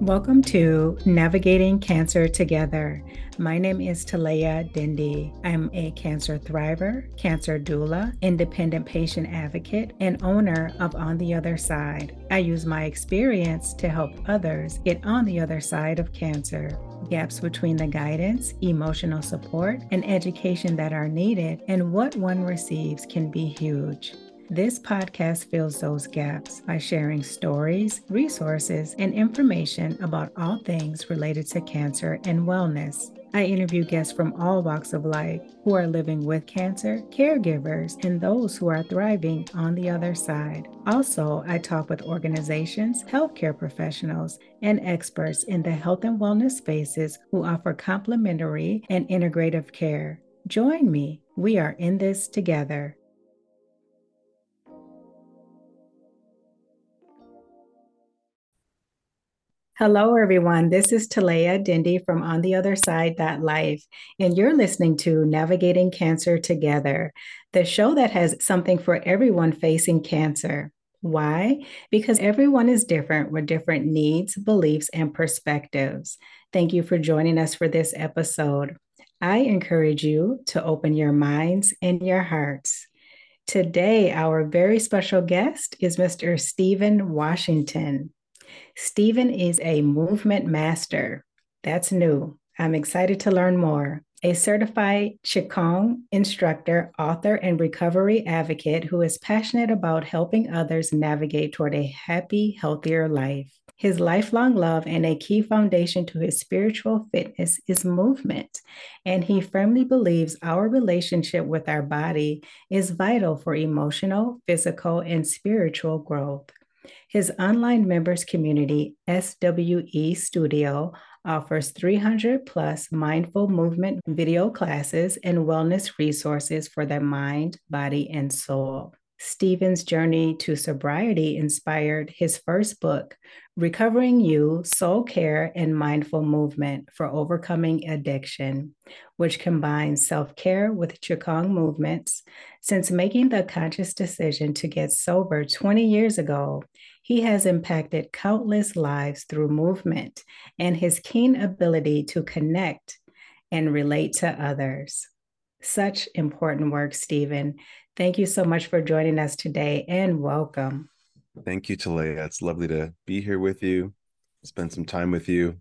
Welcome to Navigating Cancer Together. My name is Talea Dindy. I'm a cancer thriver, cancer doula, independent patient advocate, and owner of On the Other Side. I use my experience to help others get on the other side of cancer. Gaps between the guidance, emotional support, and education that are needed and what one receives can be huge. This podcast fills those gaps by sharing stories, resources, and information about all things related to cancer and wellness. I interview guests from all walks of life who are living with cancer, caregivers, and those who are thriving on the other side. Also, I talk with organizations, healthcare professionals, and experts in the health and wellness spaces who offer complementary and integrative care. Join me. We are in this together. Hello, everyone. This is Talea Dindy from On the Other Side Life, and you're listening to Navigating Cancer Together, the show that has something for everyone facing cancer. Why? Because everyone is different with different needs, beliefs, and perspectives. Thank you for joining us for this episode. I encourage you to open your minds and your hearts. Today, our very special guest is Mr. Steven Washington. Steven is a movement master. That's new. I'm excited to learn more. A certified Qigong instructor, author, and recovery advocate who is passionate about helping others navigate toward a happy, healthier life. His lifelong love and a key foundation to his spiritual fitness is movement. And he firmly believes our relationship with our body is vital for emotional, physical, and spiritual growth. His online members community, SWE Studio, offers 300 plus mindful movement video classes and wellness resources for the mind, body, and soul. Steven's journey to sobriety inspired his first book, Recovering You Soul Care and Mindful Movement for Overcoming Addiction, which combines self care with Qigong movements. Since making the conscious decision to get sober 20 years ago, he has impacted countless lives through movement and his keen ability to connect and relate to others. Such important work, Steven. Thank you so much for joining us today and welcome. Thank you, Talea. It's lovely to be here with you, spend some time with you.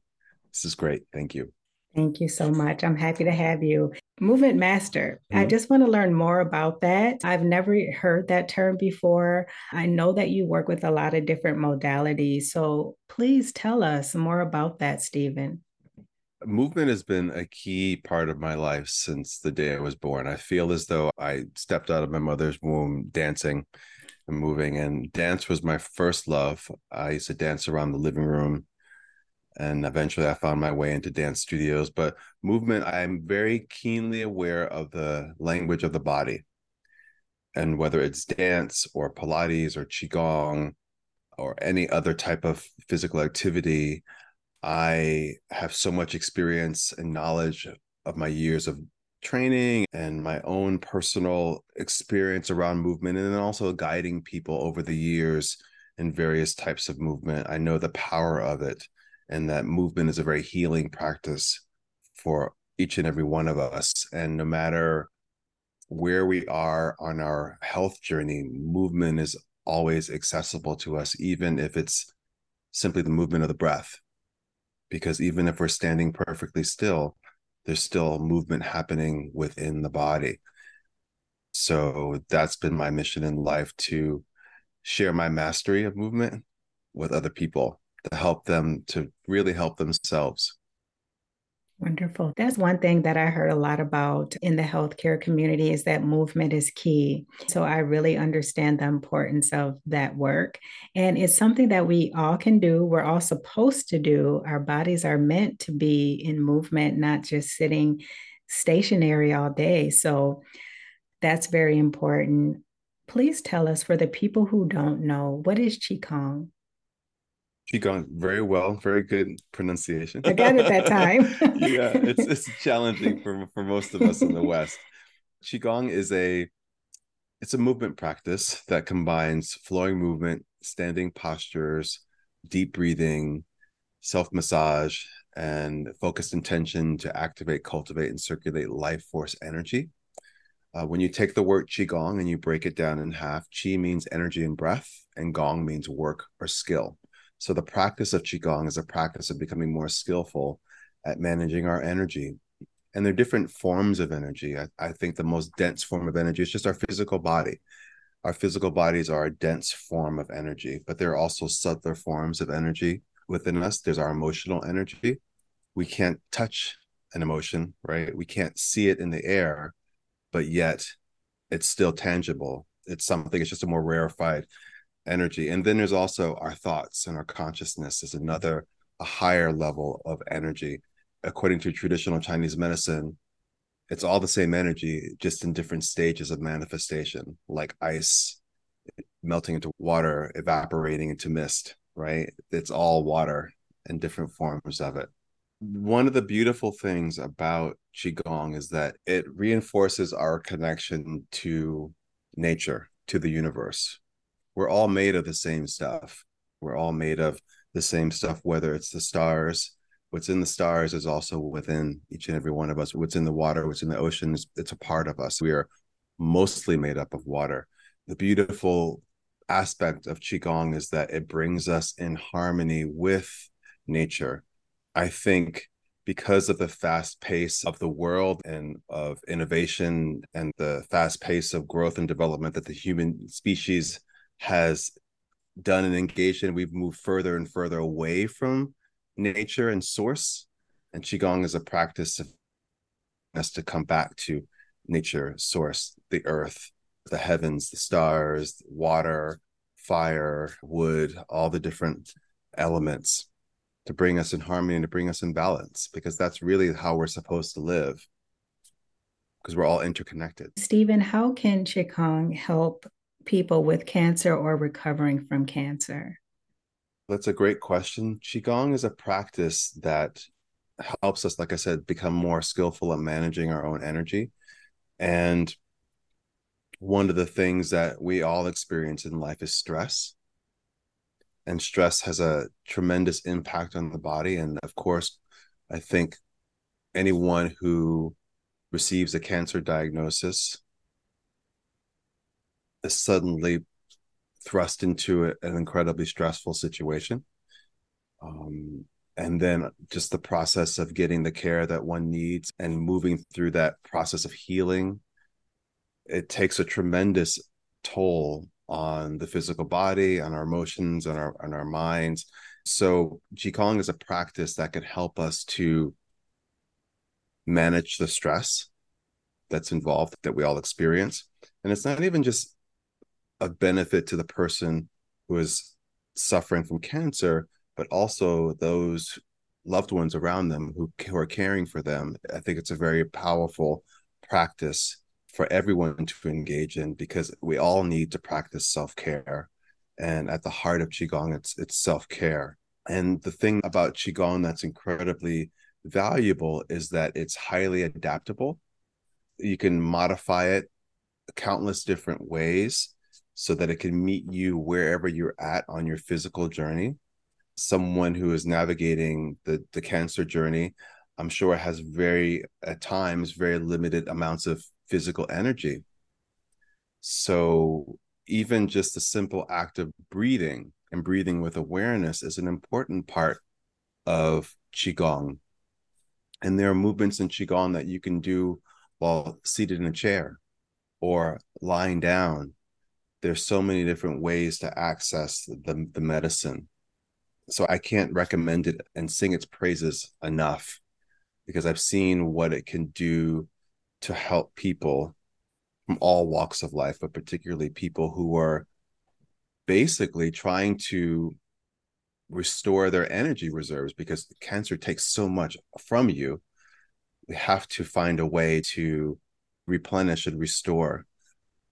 This is great. Thank you. Thank you so much. I'm happy to have you. Movement master. Mm-hmm. I just want to learn more about that. I've never heard that term before. I know that you work with a lot of different modalities. So please tell us more about that, Steven. Movement has been a key part of my life since the day I was born. I feel as though I stepped out of my mother's womb dancing and moving, and dance was my first love. I used to dance around the living room and eventually I found my way into dance studios. But movement, I'm very keenly aware of the language of the body. And whether it's dance or Pilates or Qigong or any other type of physical activity, I have so much experience and knowledge of my years of training and my own personal experience around movement, and then also guiding people over the years in various types of movement. I know the power of it and that movement is a very healing practice for each and every one of us and no matter where we are on our health journey movement is always accessible to us even if it's simply the movement of the breath because even if we're standing perfectly still there's still movement happening within the body so that's been my mission in life to share my mastery of movement with other people to help them to really help themselves. Wonderful. That's one thing that I heard a lot about in the healthcare community is that movement is key. So I really understand the importance of that work. And it's something that we all can do. We're all supposed to do. Our bodies are meant to be in movement, not just sitting stationary all day. So that's very important. Please tell us for the people who don't know, what is Qigong? Qigong very well, very good pronunciation. I got it that time. yeah, it's it's challenging for for most of us in the West. Qigong is a it's a movement practice that combines flowing movement, standing postures, deep breathing, self massage and focused intention to activate, cultivate, and circulate life force energy. Uh, when you take the word Qigong and you break it down in half, Qi means energy and breath, and Gong means work or skill. So the practice of Qigong is a practice of becoming more skillful at managing our energy. And there are different forms of energy. I, I think the most dense form of energy is just our physical body. Our physical bodies are a dense form of energy, but there are also subtler forms of energy within us. There's our emotional energy. We can't touch an emotion, right? We can't see it in the air, but yet it's still tangible. It's something, it's just a more rarefied energy. And then there's also our thoughts and our consciousness is another, a higher level of energy. According to traditional Chinese medicine, it's all the same energy, just in different stages of manifestation, like ice melting into water, evaporating into mist, right? It's all water and different forms of it. One of the beautiful things about Qigong is that it reinforces our connection to nature, to the universe. We're all made of the same stuff. We're all made of the same stuff, whether it's the stars. What's in the stars is also within each and every one of us. What's in the water, what's in the ocean, it's a part of us. We are mostly made up of water. The beautiful aspect of qigong is that it brings us in harmony with nature i think because of the fast pace of the world and of innovation and the fast pace of growth and development that the human species has done and engaged in we've moved further and further away from nature and source and qigong is a practice of us to come back to nature source the earth the heavens, the stars, water, fire, wood, all the different elements to bring us in harmony and to bring us in balance, because that's really how we're supposed to live, because we're all interconnected. Steven, how can Qigong help people with cancer or recovering from cancer? That's a great question. Qigong is a practice that helps us, like I said, become more skillful at managing our own energy. And one of the things that we all experience in life is stress. And stress has a tremendous impact on the body. And of course, I think anyone who receives a cancer diagnosis is suddenly thrust into an incredibly stressful situation. Um, and then just the process of getting the care that one needs and moving through that process of healing it takes a tremendous toll on the physical body, on our emotions, on our on our minds. So Qigong is a practice that could help us to manage the stress that's involved that we all experience. And it's not even just a benefit to the person who is suffering from cancer, but also those loved ones around them who, who are caring for them. I think it's a very powerful practice for everyone to engage in because we all need to practice self-care. And at the heart of qigong it's it's self-care. And the thing about qigong that's incredibly valuable is that it's highly adaptable. You can modify it countless different ways so that it can meet you wherever you're at on your physical journey someone who is navigating the the cancer journey i'm sure has very at times very limited amounts of physical energy. So even just a simple act of breathing and breathing with awareness is an important part of qigong. And there are movements in qigong that you can do while seated in a chair or lying down. There's so many different ways to access the, the medicine. So I can't recommend it and sing its praises enough because I've seen what it can do to help people from all walks of life, but particularly people who are basically trying to restore their energy reserves because cancer takes so much from you. We have to find a way to replenish and restore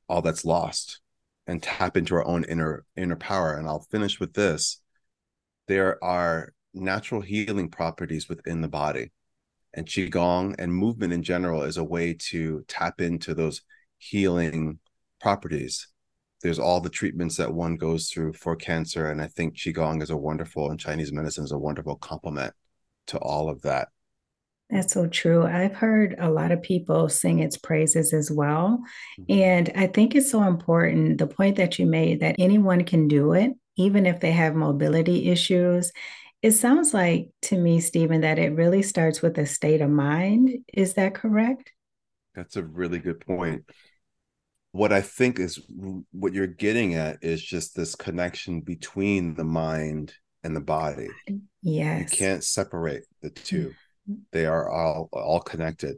all that's lost and tap into our own inner inner power. And I'll finish with this. There are natural healing properties within the body and qigong and movement in general is a way to tap into those healing properties there's all the treatments that one goes through for cancer. And I think Qigong is a wonderful, and Chinese medicine is a wonderful complement to all of that. That's so true. I've heard a lot of people sing its praises as well. Mm-hmm. And I think it's so important the point that you made that anyone can do it, even if they have mobility issues. It sounds like to me, Steven, that it really starts with a state of mind. Is that correct? That's a really good point. What I think is what you're getting at is just this connection between the mind and the body. Yes. You can't separate the two. They are all all connected.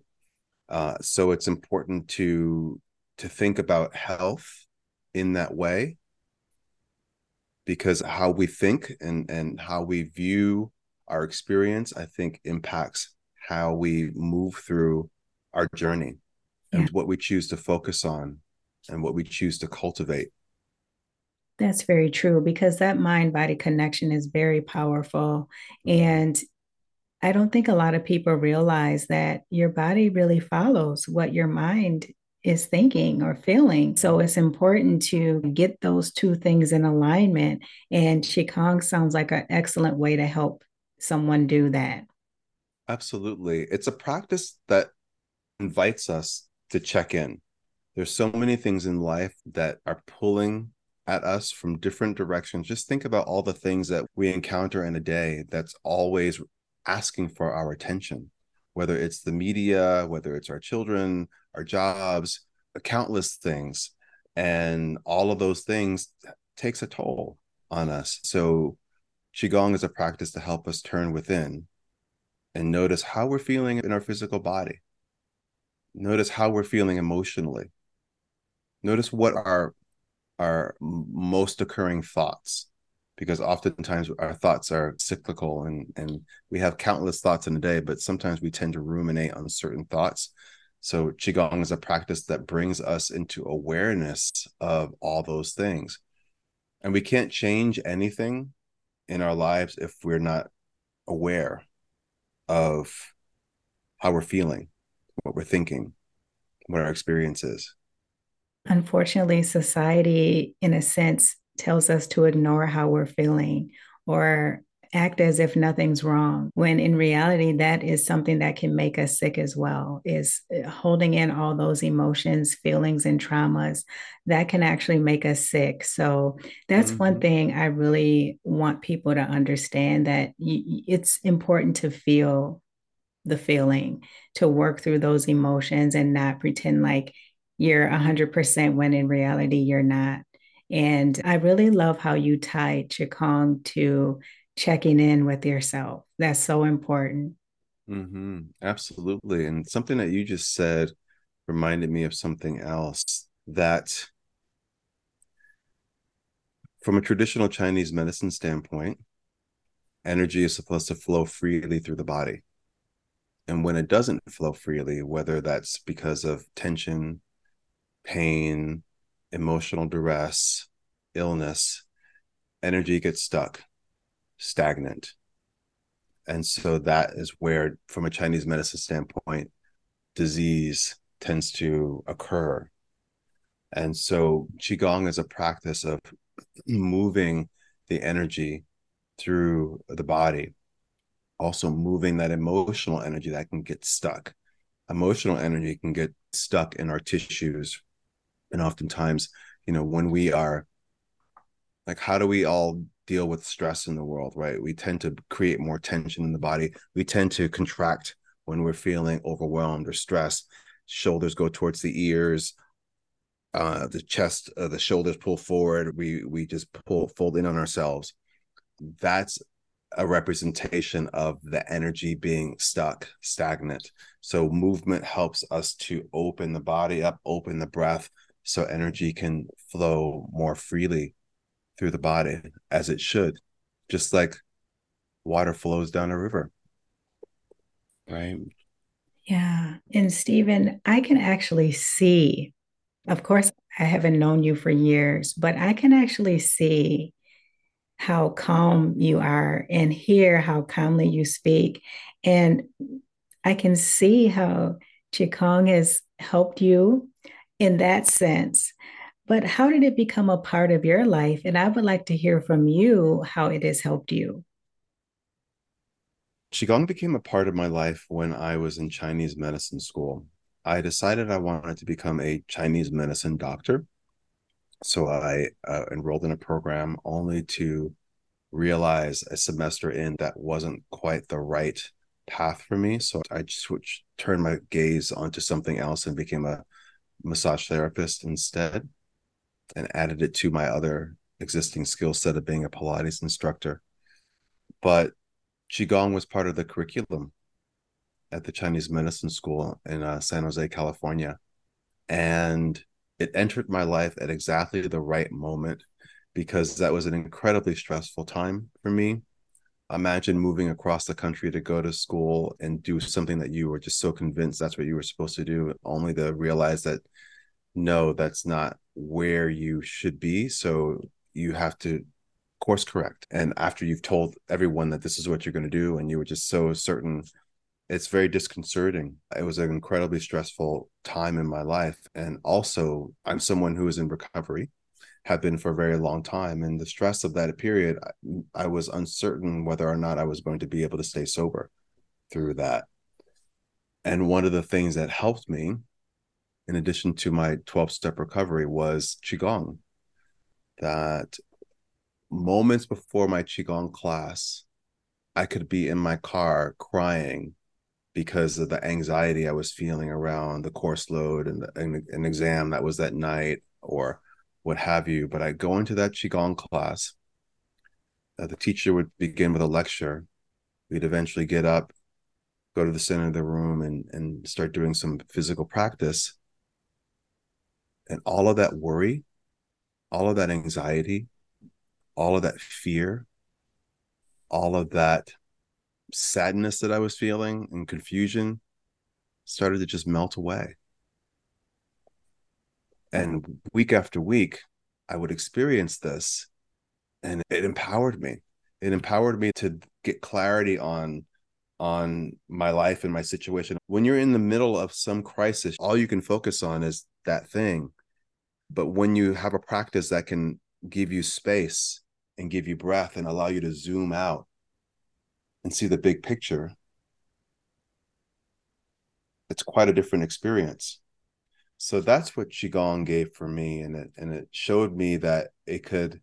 Uh, so it's important to to think about health in that way because how we think and and how we view our experience i think impacts how we move through our journey and yeah. what we choose to focus on and what we choose to cultivate that's very true because that mind body connection is very powerful and I don't think a lot of people realize that your body really follows what your mind is thinking or feeling. So it's important to get those two things in alignment. And Qigong sounds like an excellent way to help someone do that. Absolutely. It's a practice that invites us to check in. There's so many things in life that are pulling at us from different directions. Just think about all the things that we encounter in a day that's always asking for our attention, whether it's the media, whether it's our children, our jobs, countless things. And all of those things takes a toll on us. So Qigong is a practice to help us turn within and notice how we're feeling in our physical body. Notice how we're feeling emotionally. Notice what our our most occurring thoughts because oftentimes our thoughts are cyclical and and we have countless thoughts in a day but sometimes we tend to ruminate on certain thoughts. So qigong is a practice that brings us into awareness of all those things. And we can't change anything in our lives if we're not aware of how we're feeling what we're thinking what our experience is. Unfortunately society in a sense tells us to ignore how we're feeling or act as if nothing's wrong when in reality that is something that can make us sick as well is uh, holding in all those emotions feelings and traumas that can actually make us sick so that's mm-hmm. one thing i really want people to understand that y- it's important to feel the feeling to work through those emotions and not pretend like you're 100% when in reality you're not and I really love how you tie Qigong to checking in with yourself. That's so important. Mm-hmm. Absolutely. And something that you just said reminded me of something else that, from a traditional Chinese medicine standpoint, energy is supposed to flow freely through the body. And when it doesn't flow freely, whether that's because of tension, pain, emotional duress, illness, energy gets stuck, stagnant. And so that is where, from a Chinese medicine standpoint, disease tends to occur. And so Qigong is a practice of moving the energy through the body, also moving that emotional energy that can get stuck. Emotional energy can get stuck in our tissues, and oftentimes you know when we are like how do we all deal with stress in the world right? We tend to create more tension in the body. We tend to contract when we're feeling overwhelmed or stressed. Shoulders go towards the ears uh the chest uh, the shoulders pull forward. We we just pull fold in on ourselves. That's a representation of the energy being stuck stagnant. So movement helps us to open the body up open the breath so energy can flow more freely through the body as it should, just like water flows down a river. Right. Yeah. And Steven, I can actually see, of course, I haven't known you for years, but I can actually see how calm you are and hear how calmly you speak. And I can see how Qigong has helped you in that sense. But how did it become a part of your life? And I would like to hear from you how it has helped you. Qigong became a part of my life when I was in Chinese medicine school. I decided I wanted to become a Chinese medicine doctor. So I uh, enrolled in a program only to realize a semester in that wasn't quite the right path for me. So I switched, turned my gaze onto something else and became a massage therapist instead and added it to my other existing skill set of being a Pilates instructor. But Qigong was part of the curriculum at the Chinese medicine school in uh, San Jose, California. And it entered my life at exactly the right moment because that was an incredibly stressful time for me. Imagine moving across the country to go to school and do something that you were just so convinced that's what you were supposed to do, only to realize that no, that's not where you should be. So you have to course correct. And after you've told everyone that this is what you're going to do, and you were just so certain, it's very disconcerting. It was an incredibly stressful time in my life. And also, I'm someone who is in recovery have been for a very long time. And the stress of that period, I, I was uncertain whether or not I was going to be able to stay sober through that. And one of the things that helped me, in addition to my 12 step recovery, was Qigong. That moments before my Qigong class, I could be in my car crying because of the anxiety I was feeling around the course load and, the, an exam that was that night or what have you. But I go into that Qigong class. Uh, the teacher would begin with a lecture. We'd eventually get up, go to the center of the room, and, and start doing some physical practice. And all of that worry, all of that anxiety, all of that fear, all of that sadness that I was feeling and confusion started to just melt away and week after week i would experience this and it empowered me. It empowered me to get clarity on on my life and my situation. When you're in the middle of some crisis all you can focus on is that thing. But when you have a practice that can give you space and give you breath and allow you to zoom out and see the big picture it's quite a different experience so that's what qigong gave for me and it and it showed me that it could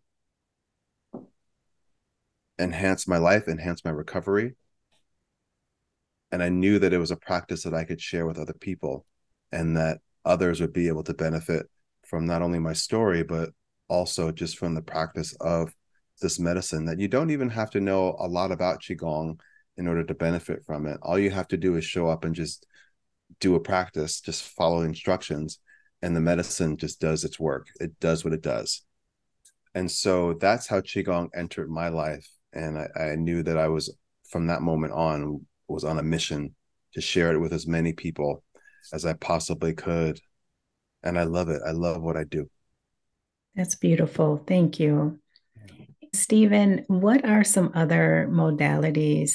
enhance my life enhance my recovery. And i knew that it was a practice that i could share with other people and that others would be able to benefit from not only my story but also just from the practice of this medicine that you don't even have to know a lot about qigong in order to benefit from it. All you have to do is show up and just do a practice, just follow instructions, and the medicine just does its work. It does what it does. And so that's how Qigong entered my life. And I, I knew that I was, from that moment on, was on a mission to share it with as many people as I possibly could. And I love it. I love what I do. That's beautiful. Thank you. Steven, what are some other modalities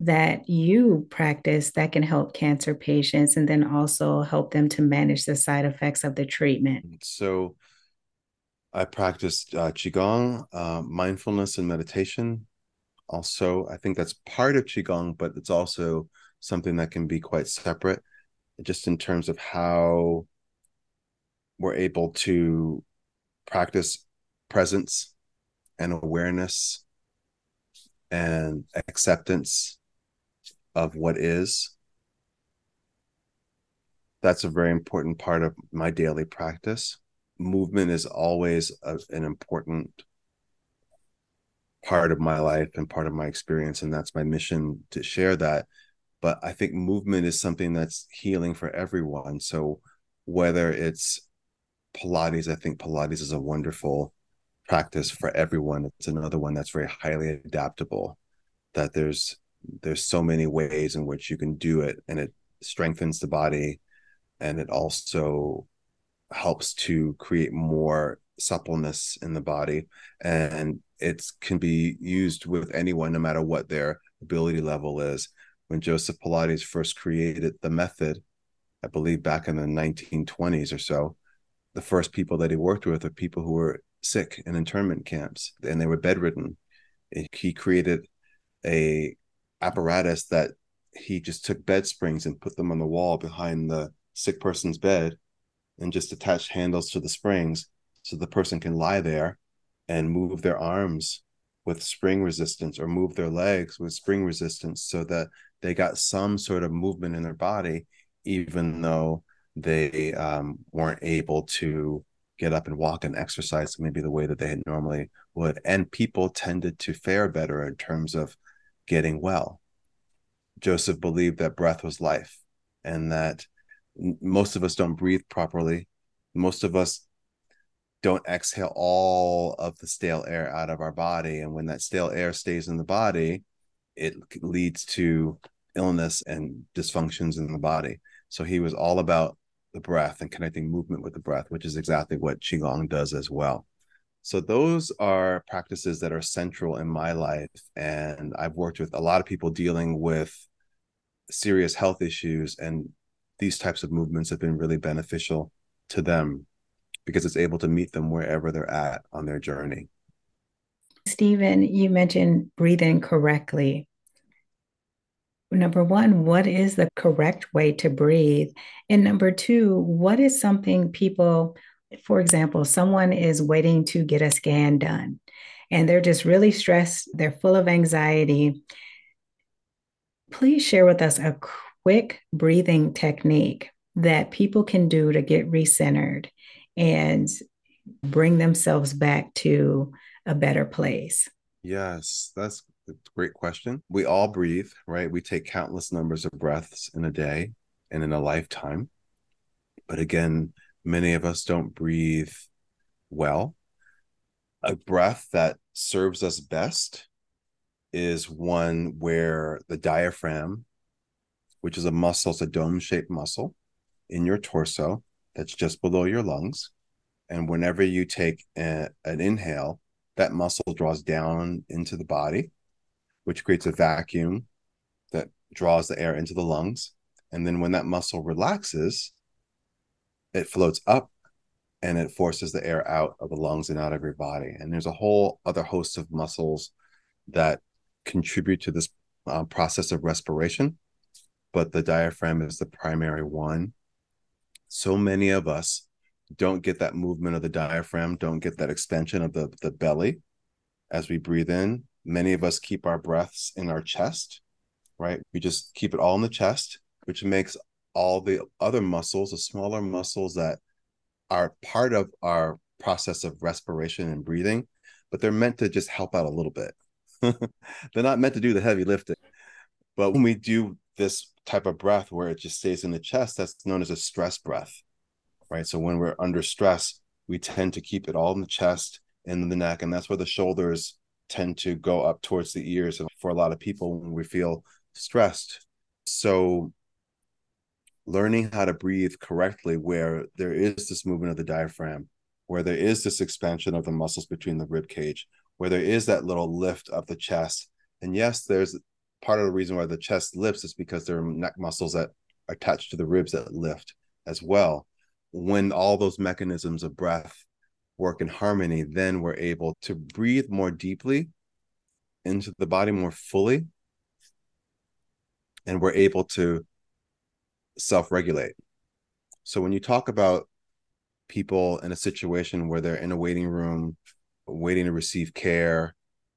that you practice that can help cancer patients and then also help them to manage the side effects of the treatment? So, I practice uh, Qigong, uh, mindfulness, and meditation. Also, I think that's part of Qigong, but it's also something that can be quite separate, just in terms of how we're able to practice presence and awareness and acceptance of what is that's a very important part of my daily practice. Movement is always a, an important part of my life and part of my experience and that's my mission to share that. But i think movement is something that's healing for everyone. So whether it's pilates i think pilates is a wonderful practice for everyone. It's another one that's very highly adaptable that there's there's so many ways in which you can do it and it strengthens the body and it also helps to create more suppleness in the body and it can be used with anyone no matter what their ability level is when joseph pilates first created the method i believe back in the 1920s or so the first people that he worked with are people who were sick in internment camps and they were bedridden. He created a apparatus that he just took bed springs and put them on the wall behind the sick person's bed and just attached handles to the springs so the person can lie there and move their arms with spring resistance or move their legs with spring resistance so that they got some sort of movement in their body even though they um, weren't able to get up and walk and exercise maybe the way that they normally would. And people tended to fare better in terms of getting well. Joseph believed that breath was life and that most of us don't breathe properly. Most of us don't exhale all of the stale air out of our body. And when that stale air stays in the body it leads to illness and dysfunctions in the body. So he was all about the breath and connecting movement with the breath which is exactly what qigong does as well so those are practices that are central in my life and i've worked with a lot of people dealing with serious health issues and these types of movements have been really beneficial to them because it's able to meet them wherever they're at on their journey. Steven, you mentioned breathing correctly. Number one, what is the correct way to breathe? And number two, what is something people, for example, someone is waiting to get a scan done and they're just really stressed, they're full of anxiety. Please share with us a quick breathing technique that people can do to get recentered and bring themselves back to a better place? Yes, that's a great question. We all breathe, right? We take countless numbers of breaths in a day and in a lifetime. But again, many of us don't breathe well. A breath that serves us best is one where the diaphragm, which is a muscle, it's a dome shaped muscle in your torso, that's just below your lungs. And whenever you take a, an inhale, that muscle draws down into the body, which creates a vacuum that draws the air into the lungs. And then when that muscle relaxes, it floats up and it forces the air out of the lungs and out of your body. And there's a whole other host of muscles that contribute to this uh, process of respiration, but the diaphragm is the primary one so many of us don't get that movement of the diaphragm, don't get that expansion of the, the belly as we breathe in. Many of us keep our breaths in our chest, right? We just keep it all in the chest, which makes all the other muscles, the smaller muscles that are part of our process of respiration and breathing, but they're meant to just help out a little bit. they're not meant to do the heavy lifting. But when we do this type of breath where it just stays in the chest, that's known as a stress breath, right? So when we're under stress, we tend to keep it all in the chest and in the neck, and that's where the shoulders tend to go up towards the ears. And for a lot of people, when we feel stressed, so learning how to breathe correctly, where there is this movement of the diaphragm, where there is this expansion of the muscles between the rib cage, where there is that little lift of the chest. And yes, there's part of the reason why the chest lifts is because there are neck muscles that are attached to the ribs that lift as well. When all those mechanisms of breath work in harmony, then we're able to breathe more deeply into the body more fully. And we're able to self regulate. So when you talk about people in a situation where they're in a waiting room, waiting to receive care,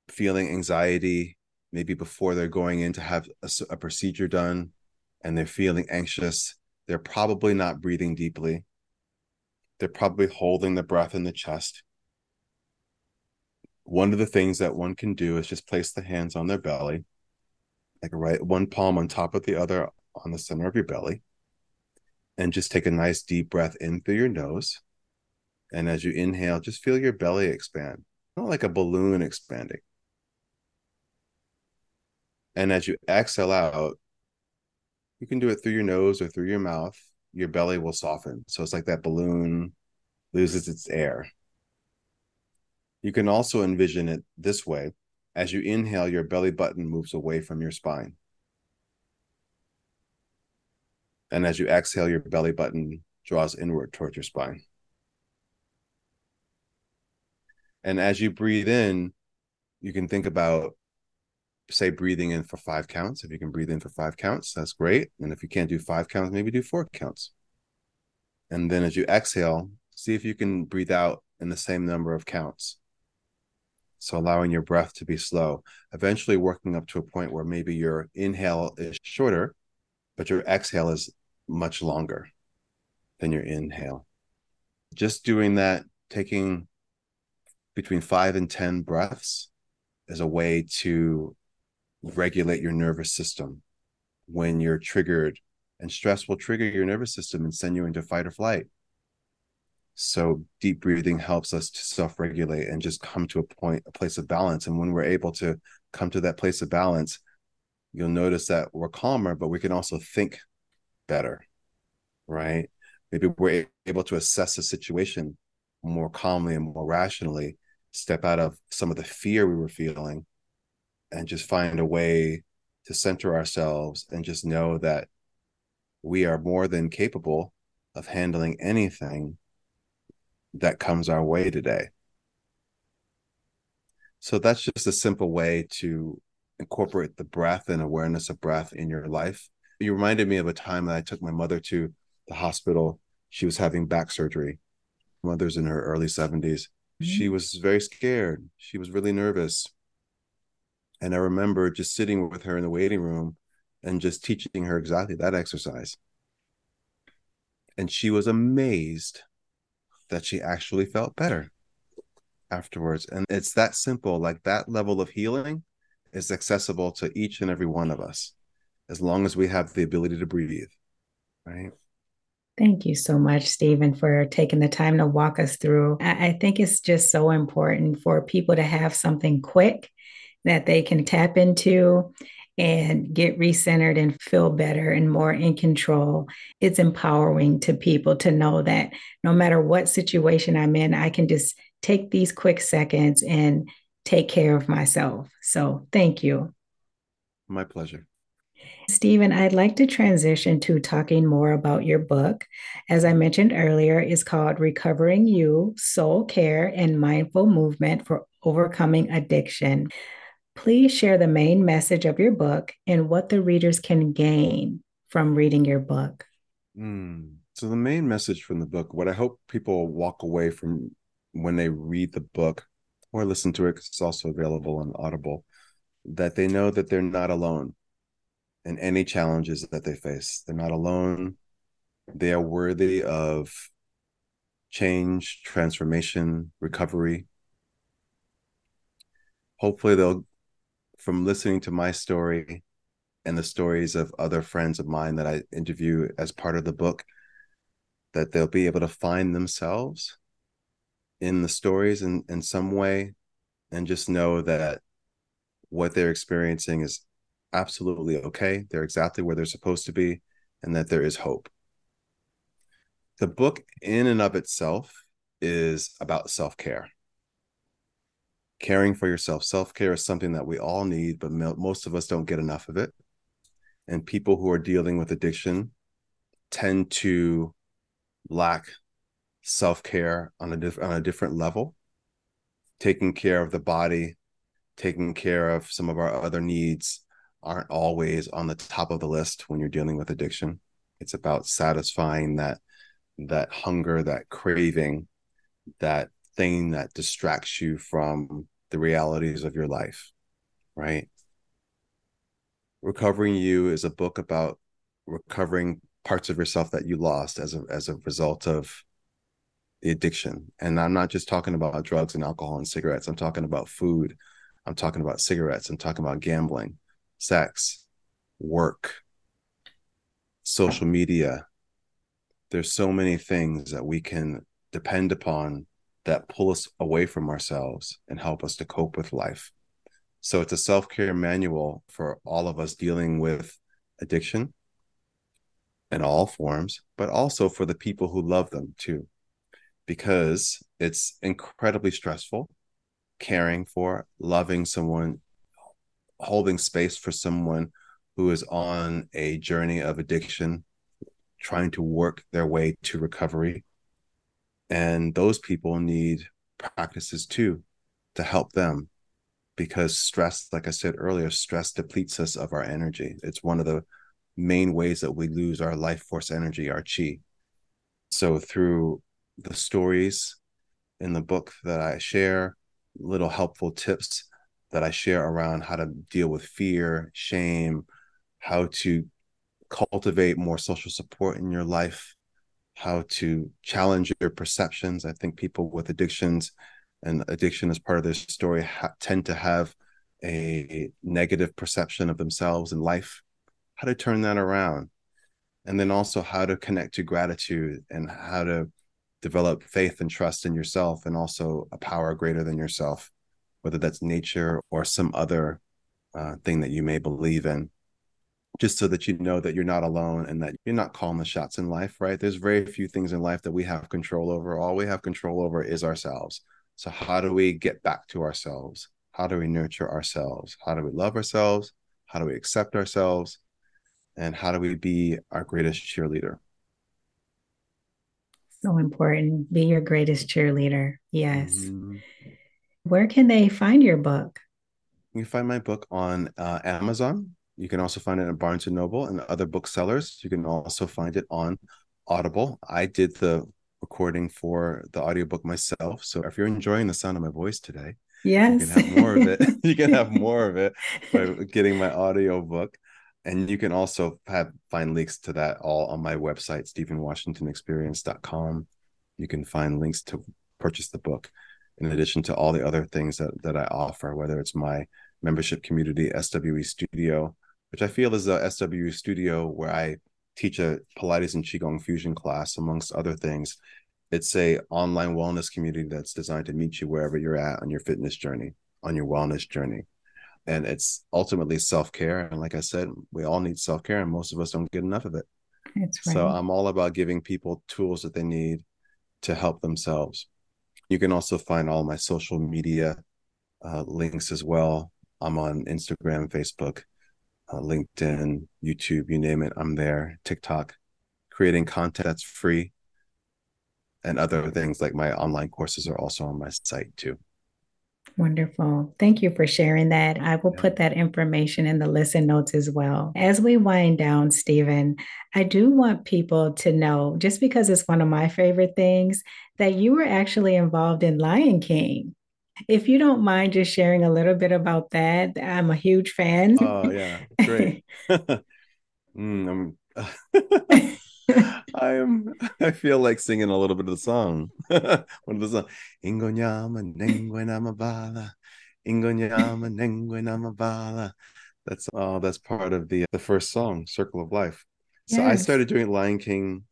feeling anxiety, maybe before they're going in to have a, a procedure done and they're feeling anxious, they're probably not breathing deeply. They're probably holding the breath in the chest. One of the things that one can do is just place the hands on their belly, like right one palm on top of the other on the center of your belly, and just take a nice deep breath in through your nose. And as you inhale, just feel your belly expand, not like a balloon expanding and as you exhale out, you can do it through your nose or through your mouth. Your belly will soften. So it's like that balloon loses its air. You can also envision it this way. As you inhale, your belly button moves away from your spine. And as you exhale, your belly button draws inward towards your spine. And as you breathe in, you can think about, say, breathing in for five counts. If you can breathe in for five counts, that's great. And if you can't do five counts, maybe do four counts. And then as you exhale, see if you can breathe out in the same number of counts. So allowing your breath to be slow, eventually working up to a point where maybe your inhale is shorter, but your exhale is much longer than your inhale. Just doing that, taking between five and 10 breaths is a way to regulate your nervous system when you're triggered. And stress will trigger your nervous system and send you into fight or flight. So deep breathing helps us to self-regulate and just come to a point, a place of balance. And when we're able to come to that place of balance, you'll notice that we're calmer, but we can also think better, right? Maybe mm-hmm. we're able to assess the situation more calmly and more rationally, step out of some of the fear we were feeling, and just find a way to center ourselves and just know that we are more than capable of handling anything that comes our way today. So that's just a simple way to incorporate the breath and awareness of breath in your life. You reminded me of a time that I took my mother to the hospital. She was having back surgery. Mother's in her early 70s. Mm-hmm. She was very scared. She was really nervous. And I remember just sitting with her in the waiting room and just teaching her exactly that exercise. And she was amazed that she actually felt better afterwards. And it's that simple, like that level of healing is accessible to each and every one of us as long as we have the ability to breathe. Right. Thank you so much, Steven, for taking the time to walk us through. I, I think it's just so important for people to have something quick that they can tap into and get recentered and feel better and more in control. It's empowering to people to know that no matter what situation I'm in, I can just take these quick seconds and take care of myself. So thank you. My pleasure. Steven, I'd like to transition to talking more about your book. As I mentioned earlier, it's called Recovering You Soul Care and Mindful Movement for Overcoming Addiction. Please share the main message of your book and what the readers can gain from reading your book. Mm. So, the main message from the book, what I hope people walk away from when they read the book or listen to it, because it's also available on Audible, that they know that they're not alone in any challenges that they face. They're not alone. They are worthy of change, transformation, recovery. Hopefully, they'll from listening to my story and the stories of other friends of mine that I interview as part of the book, that they'll be able to find themselves in the stories in, in some way and just know that what they're experiencing is absolutely okay. They're exactly where they're supposed to be, and that there is hope. The book, in and of itself, is about self care caring for yourself. Self care is something that we all need, but most of us don't get enough of it. And people who are dealing with addiction tend to lack self care on a diff- on a different level. Taking care of the body, taking care of some of our other needs aren't always on the top of the list when you're dealing with addiction. It's about satisfying that that hunger, that craving, that thing that distracts you from the realities of your life, right? Recovering You is a book about recovering parts of yourself that you lost as a as a result of the addiction. And I'm not just talking about drugs and alcohol and cigarettes. I'm talking about food. I'm talking about cigarettes. I'm talking about gambling, sex, work, social media. There's so many things that we can depend upon that pull us away from ourselves and help us to cope with life. So it's a self care manual for all of us dealing with addiction in all forms, but also for the people who love them too, because it's incredibly stressful caring for, loving someone, holding space for someone who is on a journey of addiction, trying to work their way to recovery and those people need practices too to help them because stress, like I said earlier, stress depletes us of our energy. It's one of the main ways that we lose our life force energy, our chi. So through the stories in the book that I share, little helpful tips that I share around how to deal with fear, shame, how to cultivate more social support in your life, how to challenge your perceptions. I think people with addictions and addiction as part of their story ha- tend to have a negative perception of themselves and life how to turn that around and then also how to connect to gratitude and how to develop faith and trust in yourself and also a power greater than yourself whether that's nature or some other uh, thing that you may believe in just so that you know that you're not alone and that you're not calling the shots in life right there's very few things in life that we have control over all we have control over is ourselves so, how do we get back to ourselves? How do we nurture ourselves? How do we love ourselves? How do we accept ourselves? And how do we be our greatest cheerleader? So important. Be your greatest cheerleader. Yes. Mm-hmm. Where can they find your book? You can find my book on uh, Amazon. You can also find it at Barnes and Noble and other booksellers. You can also find it on Audible. I did the recording for the audiobook myself. So if you're enjoying the sound of my voice today, yes, you can have more of it. you can have more of it by getting my audio book. And you can also have find links to that all on my website, StevenWashingtonExperience.com. You can find links to purchase the book, in addition to all the other things that, that I offer, whether it's my membership community, SWE Studio, which I feel is a SWE Studio where I teach a Pilates and Qigong fusion class, amongst other things. It's a online wellness community that's designed to meet you wherever you're at on your fitness journey, on your wellness journey. And it's ultimately self-care. And like I said, we all need self-care and most of us don't get enough of it. Right. So I'm all about giving people tools that they need to help themselves. You can also find all my social media uh, links as well. I'm on Instagram, Facebook, uh, LinkedIn, YouTube, you name it, I'm there. TikTok, creating content that's free, and other things like my online courses are also on my site too. Wonderful. Thank you for sharing that. I will put that information in the listen notes as well. As we wind down, Steven, I do want people to know, just because it's one of my favorite things, that you were actually involved in Lion King. If you don't mind just sharing a little bit about that, I'm a huge fan. Oh, yeah. Great. mm, I am I feel like singing a little bit of the song. One of the songs. Ingonyama nengwenamabala. Ingonyama nengwenamabala. That's oh, that's part of the the first song, Circle of Life. So yes. I started doing Lion King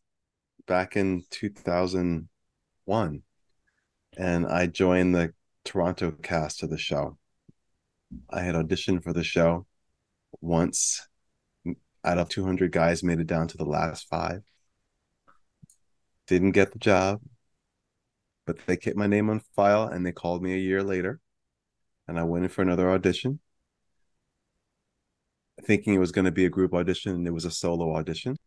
back in 2001 and I joined the Toronto cast of the show. I had auditioned for the show once. Out of 200 guys, made it down to the last five. Didn't get the job, but they kept my name on file and they called me a year later. And I went in for another audition, thinking it was going to be a group audition, and it was a solo audition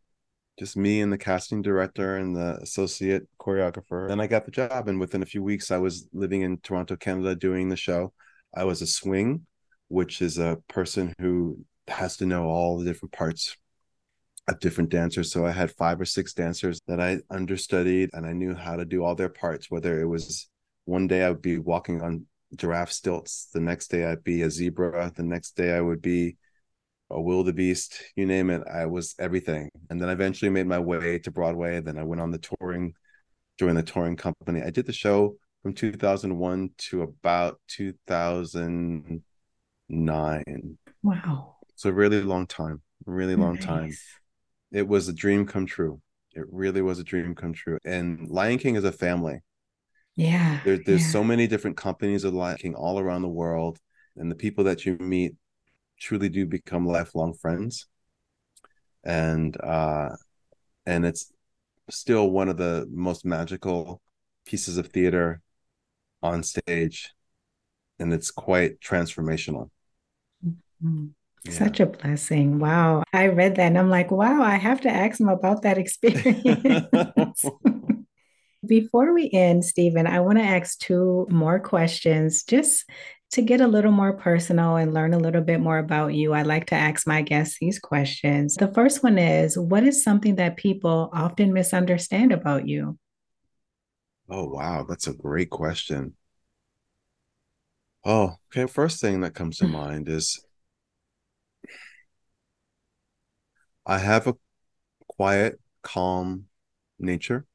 just me and the casting director and the associate choreographer. Then I got the job, and within a few weeks, I was living in Toronto, Canada, doing the show. I was a swing, which is a person who has to know all the different parts of different dancers. So I had five or six dancers that I understudied, and I knew how to do all their parts. Whether it was one day I would be walking on giraffe stilts, the next day I'd be a zebra, the next day I would be a wildebeest, you name it. I was everything. And then I eventually made my way to Broadway. Then I went on the touring, joined the touring company. I did the show from 2001 to about 2009. Wow. It's a really long time, really long nice. time. It was a dream come true. It really was a dream come true. And Lion King is a family. Yeah. There, there's yeah. so many different companies of Lion King all around the world. And the people that you meet truly do become lifelong friends and uh and it's still one of the most magical pieces of theater on stage and it's quite transformational mm-hmm. Yeah. such a blessing wow i read that and i'm like wow i have to ask him about that experience Before we end, Steven, I want to ask two more questions just to get a little more personal and learn a little bit more about you. I like to ask my guests these questions. The first one is What is something that people often misunderstand about you? Oh, wow. That's a great question. Oh, okay. First thing that comes to mind is I have a quiet, calm nature.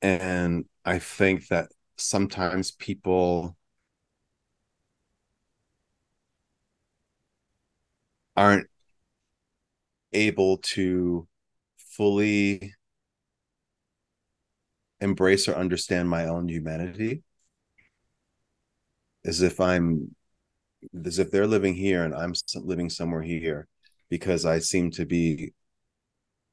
And I think that sometimes people aren't able to fully embrace or understand my own humanity as if i'm as if they're living here and i'm living somewhere here because i seem to be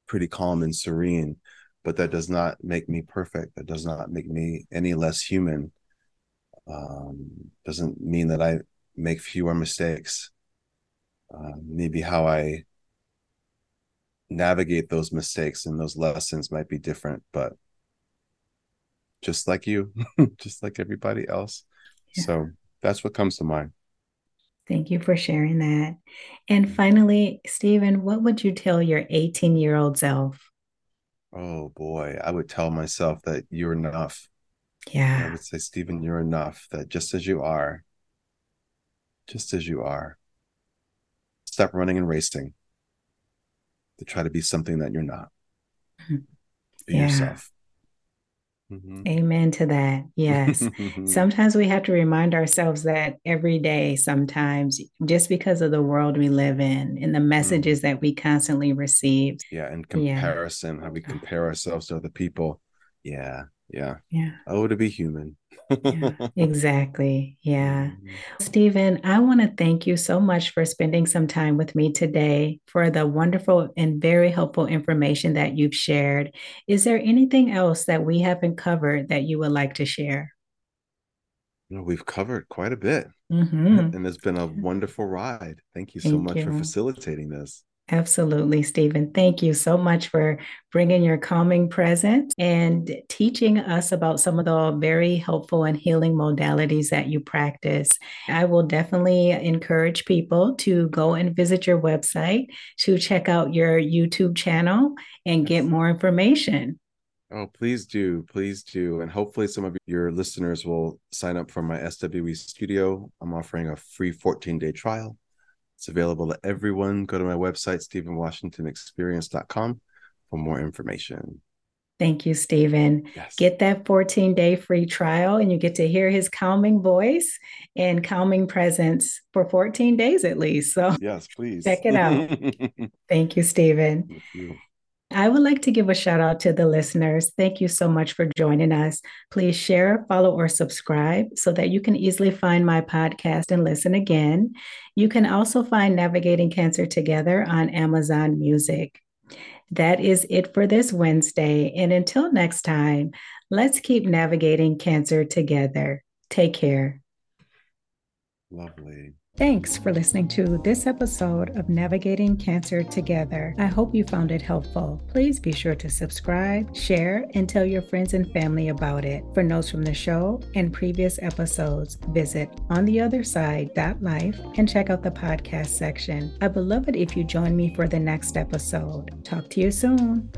pretty calm and serene but that does not make me perfect. That does not make me any less human. Um, doesn't mean that I make fewer mistakes. Uh, maybe how I navigate those mistakes and those lessons might be different, but just like you, just like everybody else. Yeah. So that's what comes to mind. Thank you for sharing that. And finally, Steven, what would you tell your 18 year old self? Oh boy, I would tell myself that you're enough. Yeah. I would say, Steven, you're enough, that just as you are, just as you are, stop running and racing to try to be something that you're not. Be yeah. yourself. Mm-hmm. Amen to that. Yes. sometimes we have to remind ourselves that every day, sometimes, just because of the world we live in and the mm-hmm. messages mm. that we constantly receive. Yeah. And comparison, yeah. how we compare ourselves to other people. Yeah. Yeah. Yeah. Oh, to be human yeah, exactly. Yeah. Mm-hmm. Steven, I want to thank you so much for spending some time with me today for the wonderful and very helpful information that you've shared. Is there anything else that we haven't covered that you would like to share? You know, we've covered quite a bit. Mm-hmm. And it's been a wonderful ride. Thank you so thank much you. for facilitating this. Absolutely, Steven. Thank you so much for bringing your calming presence and teaching us about some of the very helpful and healing modalities that you practice. I will definitely encourage people to go and visit your website to check out your YouTube channel and get more information. Oh, please do. Please do. And hopefully, some of your listeners will sign up for my SWE studio. I'm offering a free 14 day trial it's available to everyone. Go to my website, StevenWashingtonExperience.com for more information. Thank you, Steven. Yes. Get that 14 day free trial, and you get to hear his calming voice and calming presence for 14 days at least. So, yes, please check it out. Thank you, Steven. Thank you. I would like to give a shout out to the listeners. Thank you so much for joining us. Please share, follow, or subscribe so that you can easily find my podcast and listen again. You can also find Navigating Cancer Together on Amazon Music. That is it for this Wednesday. And until next time, let's keep navigating cancer together. Take care. Lovely. Thanks for listening to this episode of Navigating Cancer Together. I hope you found it helpful. Please be sure to subscribe, share, and tell your friends and family about it. For notes from the show and previous episodes, visit ontheotherside.life and check out the podcast section. I would love it if you join me for the next episode. Talk to you soon.